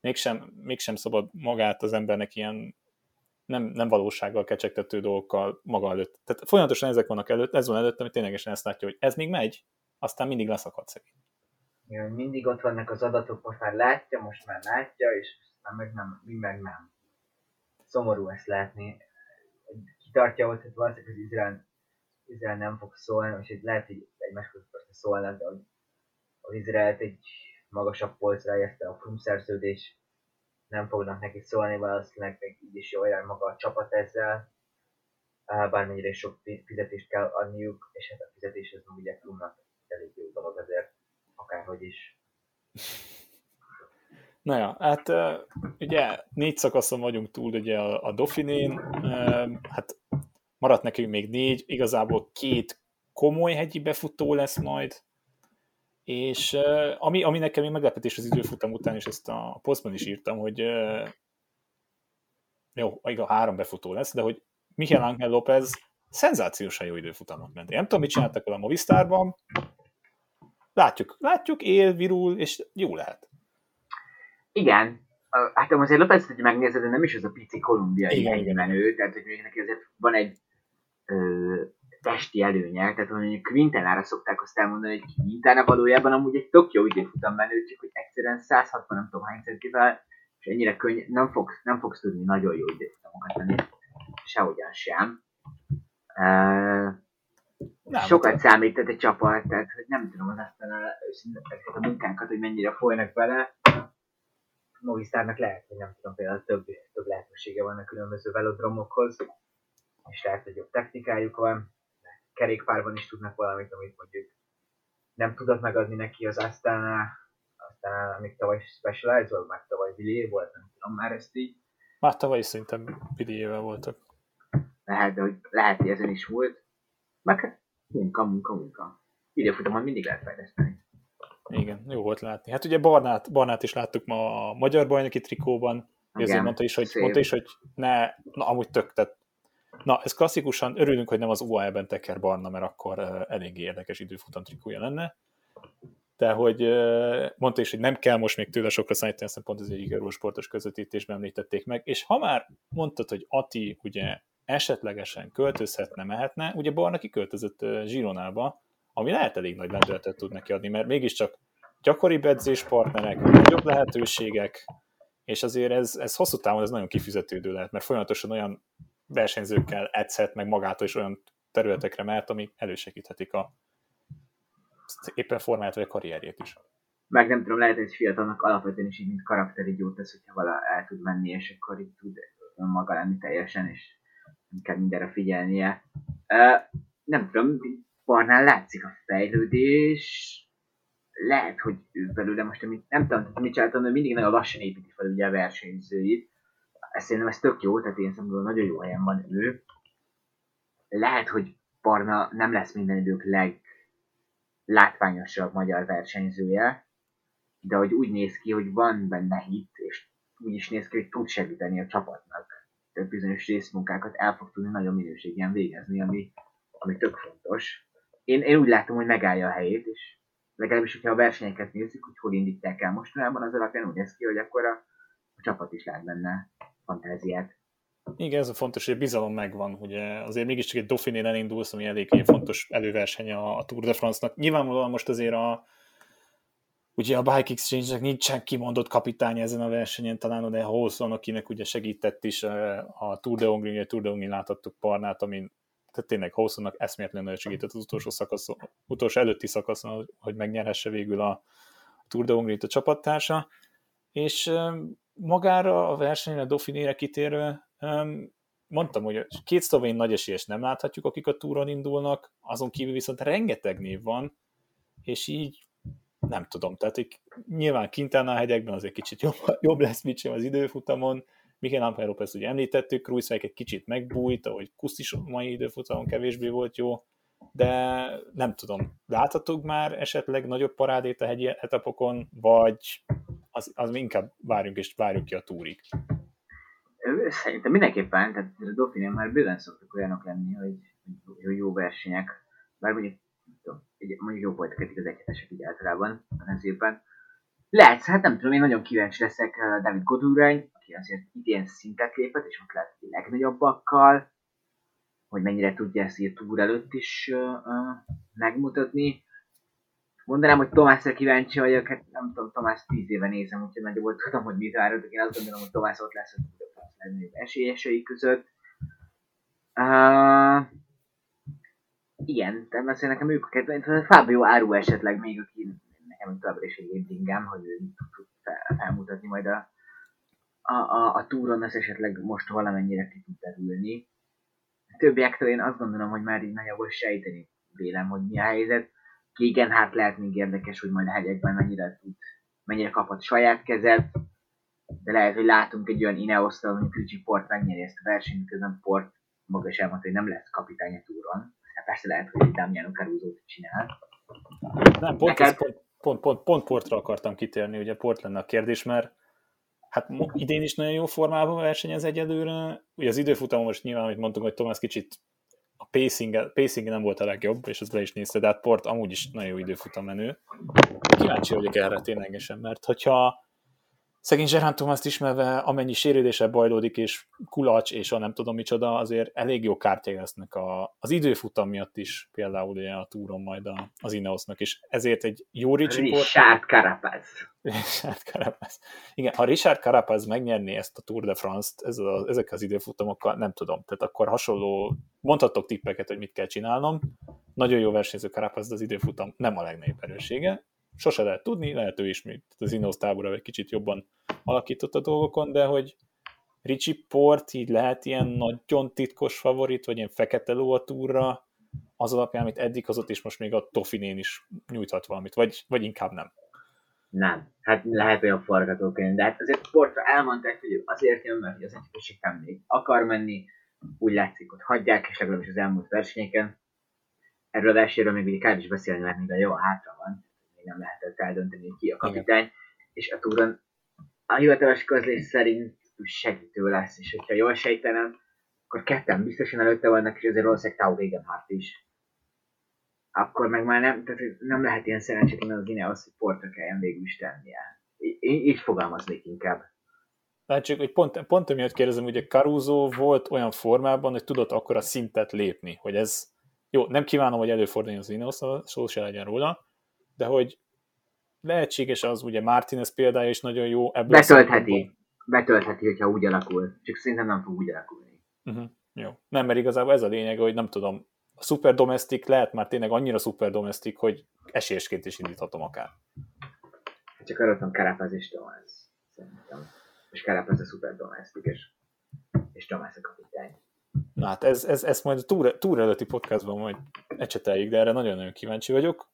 mégsem, mégsem szabad magát az embernek ilyen nem, nem valósággal kecsegtető dolgokkal maga előtt. Tehát folyamatosan ezek vannak előtt, ez van előtt, ami ténylegesen ezt látja, hogy ez még megy, aztán mindig leszakad szegény mindig ott vannak az adatok, most már látja, most már látja, és aztán meg nem, mi meg nem. Szomorú ezt látni. Kitartja ott, hogy valószínűleg az Izrael, Izrael nem fog szólni, és itt lehet, hogy egymás között persze szólnak, de hogy az Izraelt egy magasabb polcra helyezte a Frum szerződés, nem fognak neki szólni, valószínűleg még így is jó jár maga a csapat ezzel, bármennyire sok fizetést kell adniuk, és hát a fizetés az ugye Frumnak elég jó dolog azért akárhogy is. Na ja, hát ugye négy szakaszon vagyunk túl ugye a, a Dauphinén, hát maradt nekünk még négy, igazából két komoly hegyi befutó lesz majd, és ami, ami nekem még meglepetés az időfutam után, és ezt a posztban is írtam, hogy jó, igaz, három befutó lesz, de hogy Michael Ángel López szenzációsan jó időfutamot ment. Én nem tudom, mit csináltak a Movistárban, látjuk, látjuk, él, virul, és jó lehet. Igen, hát azért Lopez, hogy megnézed, de nem is az a pici kolumbiai menő, tehát hogy még neki azért van egy ö, testi előnye, tehát mondjuk Quintenára szokták azt elmondani, hogy Quintana valójában amúgy egy tök jó időfutam menő, csak hogy egyszerűen 160 nem tudom hány centivel, és ennyire könny, nem fogsz, nem fogsz tudni nagyon jó időfutamokat tenni, sehogyan sem. Uh, nem, sokat számít egy csapat, tehát hogy nem tudom az aztán a, a munkánkat, hogy mennyire folynak bele. Movistarnak lehet, hogy nem tudom, például több, több lehetősége van a különböző velodromokhoz, és lehet, hogy jobb technikájuk van, kerékpárban is tudnak valamit, amit mondjuk nem tudott megadni neki az aztán, aztán amíg tavaly Specialized volt, meg tavaly Villiers volt, nem tudom már ezt így. Már tavaly is szerintem Pidiével voltak. Lehet, de hogy lehet, hogy ezen is volt. Meg hát munka, munka, munka. Időfutamon mindig lehet fejleszteni. Igen, jó volt látni. Hát ugye Barnát, Barnát is láttuk ma a magyar bajnoki trikóban, Igen, azért mondta is, hogy, mondta is, hogy ne, na amúgy tök, tehát Na, ez klasszikusan, örülünk, hogy nem az UAE-ben teker barna, mert akkor uh, eléggé érdekes időfutam trikója lenne. De hogy uh, mondta is, hogy nem kell most még tőle sokra szállítani, aztán pont az egyik sportos közvetítésben említették meg. És ha már mondtad, hogy Ati ugye esetlegesen költözhetne, mehetne, ugye Barna kiköltözött Zsironába, ami lehet elég nagy lendületet tud neki adni, mert mégiscsak gyakoribb edzéspartnerek, nagyobb lehetőségek, és azért ez, ez hosszú távon ez nagyon kifizetődő lehet, mert folyamatosan olyan versenyzőkkel edzhet, meg magától is olyan területekre mehet, amik elősegíthetik a éppen formáját vagy a karrierjét is. Meg nem tudom, lehet, hogy fiatalnak alapvetően is így, mint karakteri jót tesz, hogyha vala el tud menni, és akkor így tud önmaga lenni teljesen, és kell mindenre figyelnie. Nem tudom, Barnál látszik a fejlődés, lehet, hogy ő belőle most, amit nem tudom, mit csináltam, hogy mindig nagyon lassan építi fel ugye a versenyzőit, ezt szerintem ez tök jó, tehát én szemben nagyon jó helyen van ő. Lehet, hogy Barna nem lesz minden idők leglátványosabb magyar versenyzője, de hogy úgy néz ki, hogy van benne hit, és úgy is néz ki, hogy tud segíteni a csapatnak. Bizonyos részmunkákat el fog tudni nagyon minőségen végezni, ami, ami tök fontos. Én, én úgy látom, hogy megállja a helyét, és legalábbis, hogyha a versenyeket nézzük, hogy hol indítják el mostanában, az alapján úgy néz ki, hogy akkor a, a csapat is lát benne fantáziát. Igen, ez a fontos, hogy a bizalom megvan, ugye azért mégiscsak egy Dauphiné elindulsz, ami elég fontos előverseny a, a Tour de France-nak. Nyilvánvalóan most azért a ugye a Bike Exchange-nek nincsen kimondott kapitány ezen a versenyen, talán oda Holson, akinek ugye segített is a Tour de Hongrie, a Tour de Hongrie láthattuk Parnát, amin tehát tényleg Holsonnak eszméletlenül nagyon segített az utolsó szakaszon, utolsó előtti szakaszon, hogy megnyerhesse végül a Tour de Hongrie a csapattársa, és magára a versenyre, a Dauphinére kitérve, mondtam, hogy két szlovén nagy esélyes nem láthatjuk, akik a túron indulnak, azon kívül viszont rengeteg név van, és így nem tudom, tehát hogy nyilván Quintana hegyekben azért kicsit jobb, jobb lesz Mitchell az időfutamon, Mikel Ampere López ugye említettük, Kruiswijk egy kicsit megbújt, ahogy Kuszt is mai időfutamon kevésbé volt jó, de nem tudom, láthatunk már esetleg nagyobb parádét a hegyi etapokon, vagy az, az inkább várjunk és várjuk ki a túrig. Szerintem mindenképpen, tehát a Dauphiné már bőven szoktak olyanok lenni, hogy, hogy jó versenyek, bár mondjuk, tudom, mondjuk jó voltak eddig az egyhetesek így általában a mezőben. Lehet, hát nem tudom, én nagyon kíváncsi leszek David Godurány, aki azért idén szintet lépett, és ott lehet legnagyobbakkal, hogy mennyire tudja ezt így túl előtt is uh, uh, megmutatni. Mondanám, hogy Tomásra kíváncsi vagyok, hát nem tudom, Tomás tíz éve nézem, úgyhogy nagyobb tudom, hogy mit várod, én azt gondolom, hogy Tomás ott lesz a legnagyobb esélyesei között. Uh, igen, természetesen nekem ők a kedvenc, Fábio Áru esetleg még, aki nekem továbbra is egy érdingem, hogy ő tud fel, felmutatni majd a, a, a, a túron, ez esetleg most valamennyire ki tud derülni. A többiektől én azt gondolom, hogy már így nagyjából sejteni vélem, hogy mi a helyzet igen, hát lehet még érdekes, hogy majd a hegyekben mennyire tud, mennyire kaphat saját kezet, de lehet, hogy látunk egy olyan ineos hogy Ricci Port megnyeri ezt a versenyt, miközben Port maga is elmondta, hogy nem lesz kapitány a túron. Hát persze lehet, hogy Damiano caruso csinál. Nem, pont, Neked... pont, pont, pont, pont Portra akartam kitérni, ugye Port lenne a kérdés, mert hát idén is nagyon jó formában versenyez egyelőre. Ugye az időfutamon most nyilván, amit mondtunk, hogy Tomás kicsit a pacing, pacing nem volt a legjobb, és ezt be is nézte, de hát Port amúgy is nagyon jó időfutam menő. Kíváncsi vagyok erre ténylegesen, mert hogyha szegény Zserán Tomászt ismerve, amennyi sérülése bajlódik, és kulacs, és a nem tudom micsoda, azért elég jó kártyai lesznek a, az időfutam miatt is, például ugye a túron majd a, az Ineosnak, és ezért egy jó Ricci Richard Carapaz. Richard Carapaz. Igen, ha Richard Carapaz megnyerné ezt a Tour de France-t ez a, ezek az időfutamokkal, nem tudom, tehát akkor hasonló, mondhatok tippeket, hogy mit kell csinálnom. Nagyon jó versenyző Carapaz, de az időfutam nem a legnagyobb erőssége, sose lehet tudni, lehet ő is még az Ineos tábora egy kicsit jobban alakított a dolgokon, de hogy Ricci Port így lehet ilyen nagyon titkos favorit, vagy ilyen fekete ló a túra, az alapján, amit eddig hozott, és most még a Tofinén is nyújthat valamit, vagy, vagy inkább nem. Nem. Hát lehet olyan forgatókönyv, de hát azért sportra elmondták, hogy azért jön, mert az nem még akar menni, úgy látszik, hogy hagyják, és legalábbis az elmúlt versenyeken. Erről a versenyről még kár is beszélni, mert még jó hátra van, még nem lehetett eldönteni, hogy ki a kapitány, Igen. és a túron a hivatalos közlés szerint segítő lesz, és hogyha jól sejtenem, akkor ketten biztosan előtte vannak, és azért valószínűleg Tau Gegenhardt is. Akkor meg már nem, tehát nem lehet ilyen szerencsétlen az Ineos, hogy portra kelljen végül is tennie. Így, így fogalmaznék inkább. Tehát csak hogy pont, pont emiatt kérdezem, ugye Caruso volt olyan formában, hogy tudott akkor a szintet lépni, hogy ez, jó, nem kívánom, hogy előforduljon az Ineos, szó se legyen róla, de hogy lehetséges az, ugye Martinez példája is nagyon jó. Ebből Betöltheti. Betöltheti, hogyha úgy alakul. Csak szerintem nem fog úgy alakulni. Uh-huh. Jó. Nem, mert igazából ez a lényeg, hogy nem tudom, a Super Domestic lehet már tényleg annyira Super Domestic, hogy esélyesként is indíthatom akár. Csak arra tudom, Carapaz és Thomas. Szerintem. És Carapaz a Super Domestic, és, és Thomas a kapitány. Na hát ez, ez, ez majd a túr, túr előtti podcastban majd ecseteljük, de erre nagyon-nagyon kíváncsi vagyok.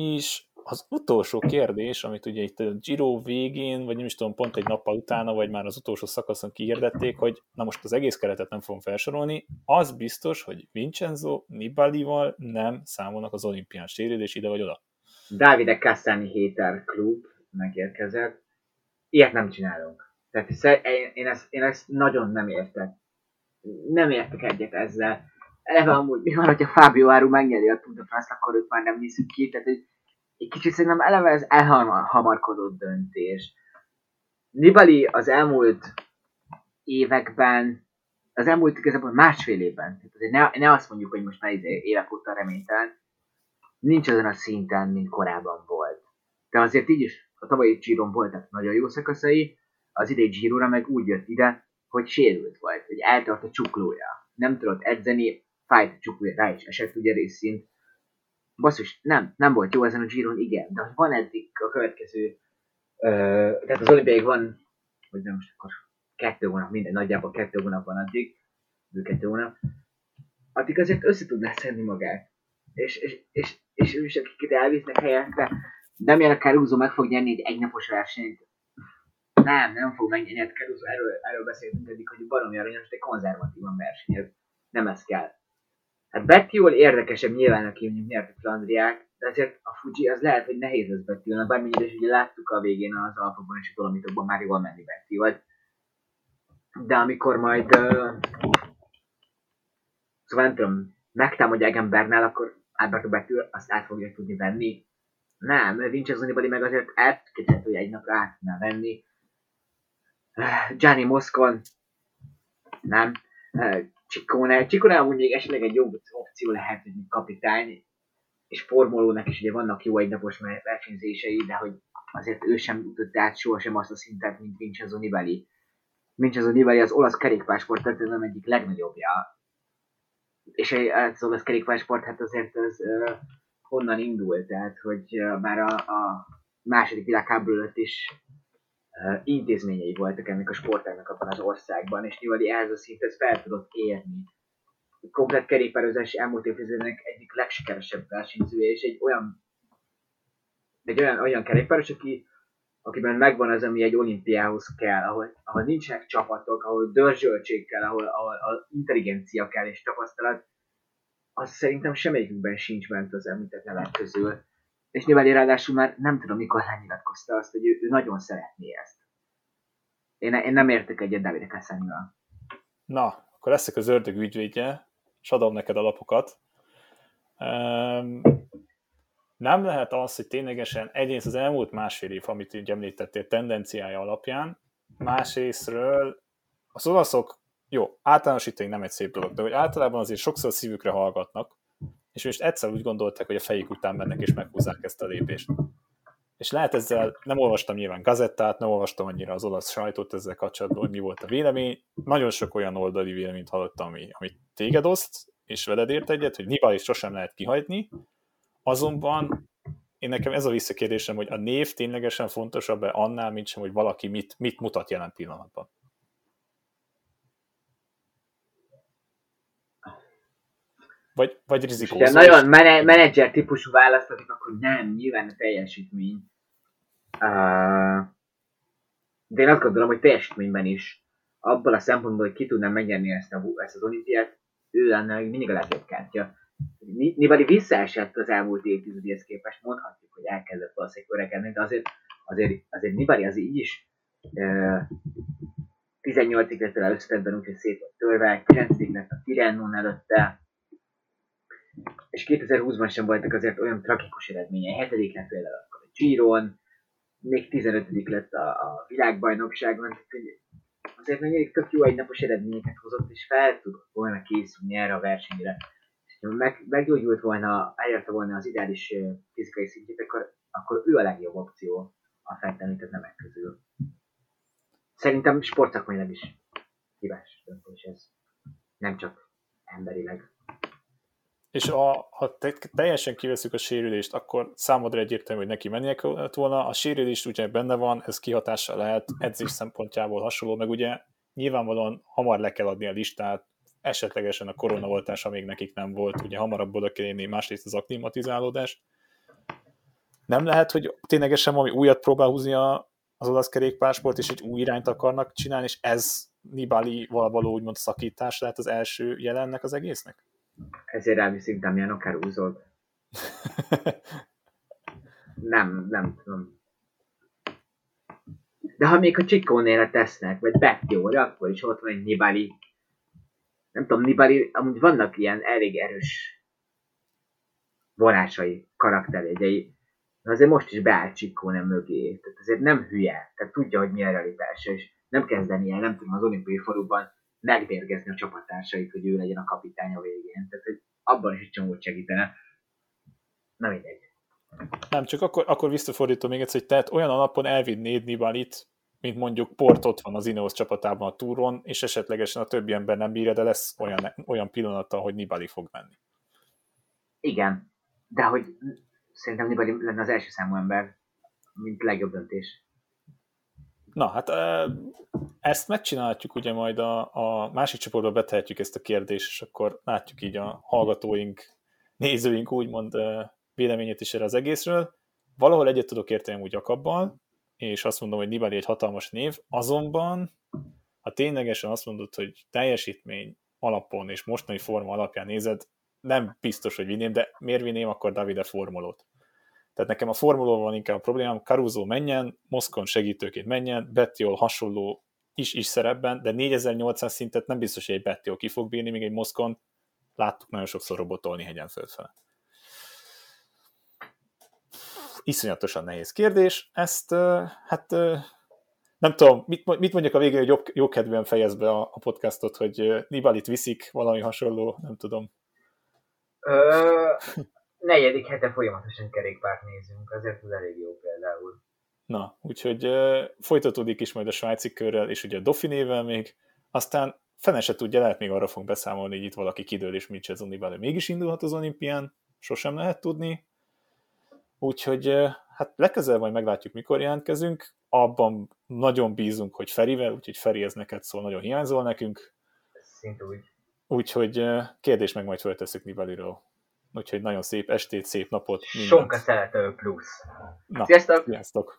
És az utolsó kérdés, amit ugye itt a Giro végén, vagy nem is tudom, pont egy nappal utána, vagy már az utolsó szakaszon kihirdették, hogy na most az egész keretet nem fogom felsorolni, az biztos, hogy Vincenzo Nibalival nem számolnak az olimpián sérülés ide vagy oda. Davide Cassani Héter klub megérkezett. Ilyet nem csinálunk. Tehát én ezt, én ezt nagyon nem értek. Nem értek egyet ezzel. Eleve amúgy mi van, hogyha Fábio Áru megnyeri a Tour de France, akkor őt már nem nézzük ki. Tehát hogy egy kicsit szerintem eleve ez elhamarkodott döntés. Nibali az elmúlt években, az elmúlt igazából másfél évben, tehát ne, ne azt mondjuk, hogy most már izé évek óta reménytelen, nincs azon a szinten, mint korábban volt. De azért így is a tavalyi Giron voltak nagyon jó szakaszai, az idei Girora meg úgy jött ide, hogy sérült volt, hogy eltart a csuklója. Nem tudott edzeni, fájt a csuklója, rá is esett ugye részszint, basszus, nem, nem volt jó ezen a Giron, igen, de van eddig a következő, ö, tehát az olimpiáig van, hogy nem most akkor kettő hónap, minden, nagyjából kettő hónap van addig, kettő hónap, addig azért össze tudná szedni magát. És, és, és, és is, akiket elvisznek helyette, a Caruso meg fog nyerni egy egynapos versenyt. Nem, nem fog megnyerni, hát Caruso, erről, erről beszéltünk eddig, hogy baromi aranyos, de konzervatívan versenyez. Nem ez kell. Hát Bettiol érdekesebb nyilván, aki mondjuk nyert a Flandriák, de azért a Fuji az lehet, hogy nehéz lesz Bettiolnak, bármennyire is ugye láttuk a végén az Alpokban és a Dolomitokban már jól menni Bettiolt. De amikor majd uh, szóval nem tudom, megtámadják embernál, akkor Alberto Bettiol azt át fogja tudni venni. Nem, Vincenzo Nibali meg azért elképzelhető, hogy egy napra át tudná venni. Gianni Moscon, nem. Csikone amúgy még esetleg egy jobb opció lehet, hogy kapitány, és formolónak is ugye vannak jó egynapos versenyzései, de hogy azért ő sem jutott át sohasem azt a szintet, mint Vincenzo Nibali. Vincenzo Nibali az olasz kerékpásport történelem egyik legnagyobbja. És az olasz kerékpásport, hát azért az uh, honnan indult, tehát hogy uh, már a, a második világháború előtt is intézményei voltak ennek a sportágnak abban az országban, és Nivali ehhez a szinthez fel tudott érni. A komplet kerékpározás elmúlt évtizednek egyik legsikeresebb versenyzője, és egy olyan, egy olyan, olyan kerékpáros, aki, akiben megvan az, ami egy olimpiához kell, ahol, ahol nincsenek csapatok, ahol dörzsöltség kell, ahol, ahol, ahol intelligencia kell és tapasztalat, az szerintem semmelyikünkben sincs ment az említett nevek közül és Nivali ráadásul már nem tudom mikor lenyilatkozta azt, hogy ő, ő nagyon szeretné ezt. Én, én nem értek egyet Davide Cassanival. Na, akkor leszek az ördög ügyvédje, és adom neked a lapokat. Um, nem lehet az, hogy ténylegesen egyrészt az elmúlt másfél év, amit így említettél, tendenciája alapján, másrésztről az olaszok, jó, általánosítani nem egy szép dolog, de hogy általában azért sokszor szívükre hallgatnak, és most egyszer úgy gondolták, hogy a fejük után mennek és meghúzzák ezt a lépést. És lehet ezzel, nem olvastam nyilván gazettát, nem olvastam annyira az olasz sajtót ezzel kapcsolatban, hogy mi volt a vélemény. Nagyon sok olyan oldali véleményt hallottam, ami, amit téged oszt, és veled ért egyet, hogy Nibali sosem lehet kihagyni, azonban én nekem ez a visszakérdésem, hogy a név ténylegesen fontosabb-e annál, mint sem, hogy valaki mit, mit mutat jelen pillanatban. Vagy, vagy rizikózó. Ha nagyon menedzser típusú választatik, akkor nem, nyilván a teljesítmény. Uh, de én azt gondolom, hogy teljesítményben is, abból a szempontból, hogy ki tudnám megnyerni ezt, a, ezt az olimpiát, ő lenne mindig a legjobb kártya. Nibali visszaesett az elmúlt évtizedéhez képest, mondhatjuk, hogy elkezdett valószínűleg öregedni, de azért, azért, azért Nibali az így is uh, 18-ig lett el összetetben, úgyhogy szép volt törve, 9 lett a Tirennon előtte, és 2020-ban sem voltak azért olyan tragikus eredményei. 7 lett például akkor a Giron, még 15 lett a, a világbajnokságon, tehát azért még tök jó egynapos eredményeket hozott, és fel tudott volna készülni erre a versenyre. És ha meg, meggyógyult volna, elérte volna az ideális fizikai szintjét, akkor, akkor ő a legjobb opció a feltemített nemek közül. Szerintem sportszakmailag is hibás döntés ez. Nem csak emberileg. És a, ha te, teljesen kiveszük a sérülést, akkor számodra egyértelmű, hogy neki mennie kellett volna. A sérülés ugye benne van, ez kihatással lehet edzés szempontjából hasonló, meg ugye nyilvánvalóan hamar le kell adni a listát, esetlegesen a koronaoltása még nekik nem volt, ugye hamarabb oda kell érni, másrészt az aklimatizálódás. Nem lehet, hogy ténylegesen valami újat próbál húzni a, az olasz kerékpársport, és egy új irányt akarnak csinálni, és ez Nibali-val való úgymond szakítás lehet az első jelennek az egésznek? Ezért elviszik Damiano Caruso-t. nem, nem tudom. De ha még a Csikónél tesznek, vagy Bettióra, akkor is ott van egy Nibali. Nem tudom, Nibali, amúgy vannak ilyen elég erős vonásai, karakterjegyei. De azért most is beállt Csikóne mögé. Tehát azért nem hülye. Tehát tudja, hogy mi a realitása, és nem kezdeni el, nem tudom, az olimpiai forúban megmérgezni a csapattársait, hogy ő legyen a kapitány a végén. Tehát, hogy abban is egy csomót segítene. Na mindegy. Nem, csak akkor, akkor visszafordítom még egyszer, hogy tehát olyan alapon elvinnéd Nibalit, mint mondjuk Port ott van az Ineos csapatában a túron, és esetlegesen a többi ember nem bírja, de lesz olyan, olyan pillanata, hogy Nibali fog menni. Igen, de hogy szerintem Nibali lenne az első számú ember, mint legjobb döntés. Na, hát ezt megcsinálhatjuk ugye majd a, a másik csoportba betehetjük ezt a kérdést, és akkor látjuk így a hallgatóink, nézőink úgymond véleményét is erre az egészről. Valahol egyet tudok érteni úgy Akabbal, és azt mondom, hogy Nibali egy hatalmas név, azonban ha ténylegesen azt mondod, hogy teljesítmény alapon és mostani forma alapján nézed, nem biztos, hogy vinném, de miért vinném akkor Davide formulót? Tehát nekem a formulóval van inkább a problémám, Caruso menjen, Moszkon segítőként menjen, Bettiol hasonló is is szerepben, de 4800 szintet nem biztos, hogy egy Bettiol ki fog bírni, még egy Moszkon láttuk nagyon sokszor robotolni hegyen fölfele. Iszonyatosan nehéz kérdés. Ezt, hát nem tudom, mit, mit mondjak a végén, hogy jobb, jókedvűen fejez be a, a podcastot, hogy Nibalit viszik, valami hasonló, nem tudom. Negyedik hete folyamatosan kerékpárt nézünk, azért ez elég jó például. Na, úgyhogy uh, folytatódik is majd a svájci körrel, és ugye a Dauphinével még, aztán fene se tudja, lehet még arra fog beszámolni, hogy itt valaki kidől, és mit Zuniba, belőle mégis indulhat az olimpián, sosem lehet tudni. Úgyhogy uh, hát legközelebb majd meglátjuk, mikor jelentkezünk. Abban nagyon bízunk, hogy Ferivel, úgyhogy Feri ez neked szól, nagyon hiányzol nekünk. Szint úgy. Úgyhogy kérdés meg majd föltesszük Nibaliról. Úgyhogy nagyon szép estét, szép napot. Mindent. Sok szerető plusz. Na, sziasztok! sziasztok.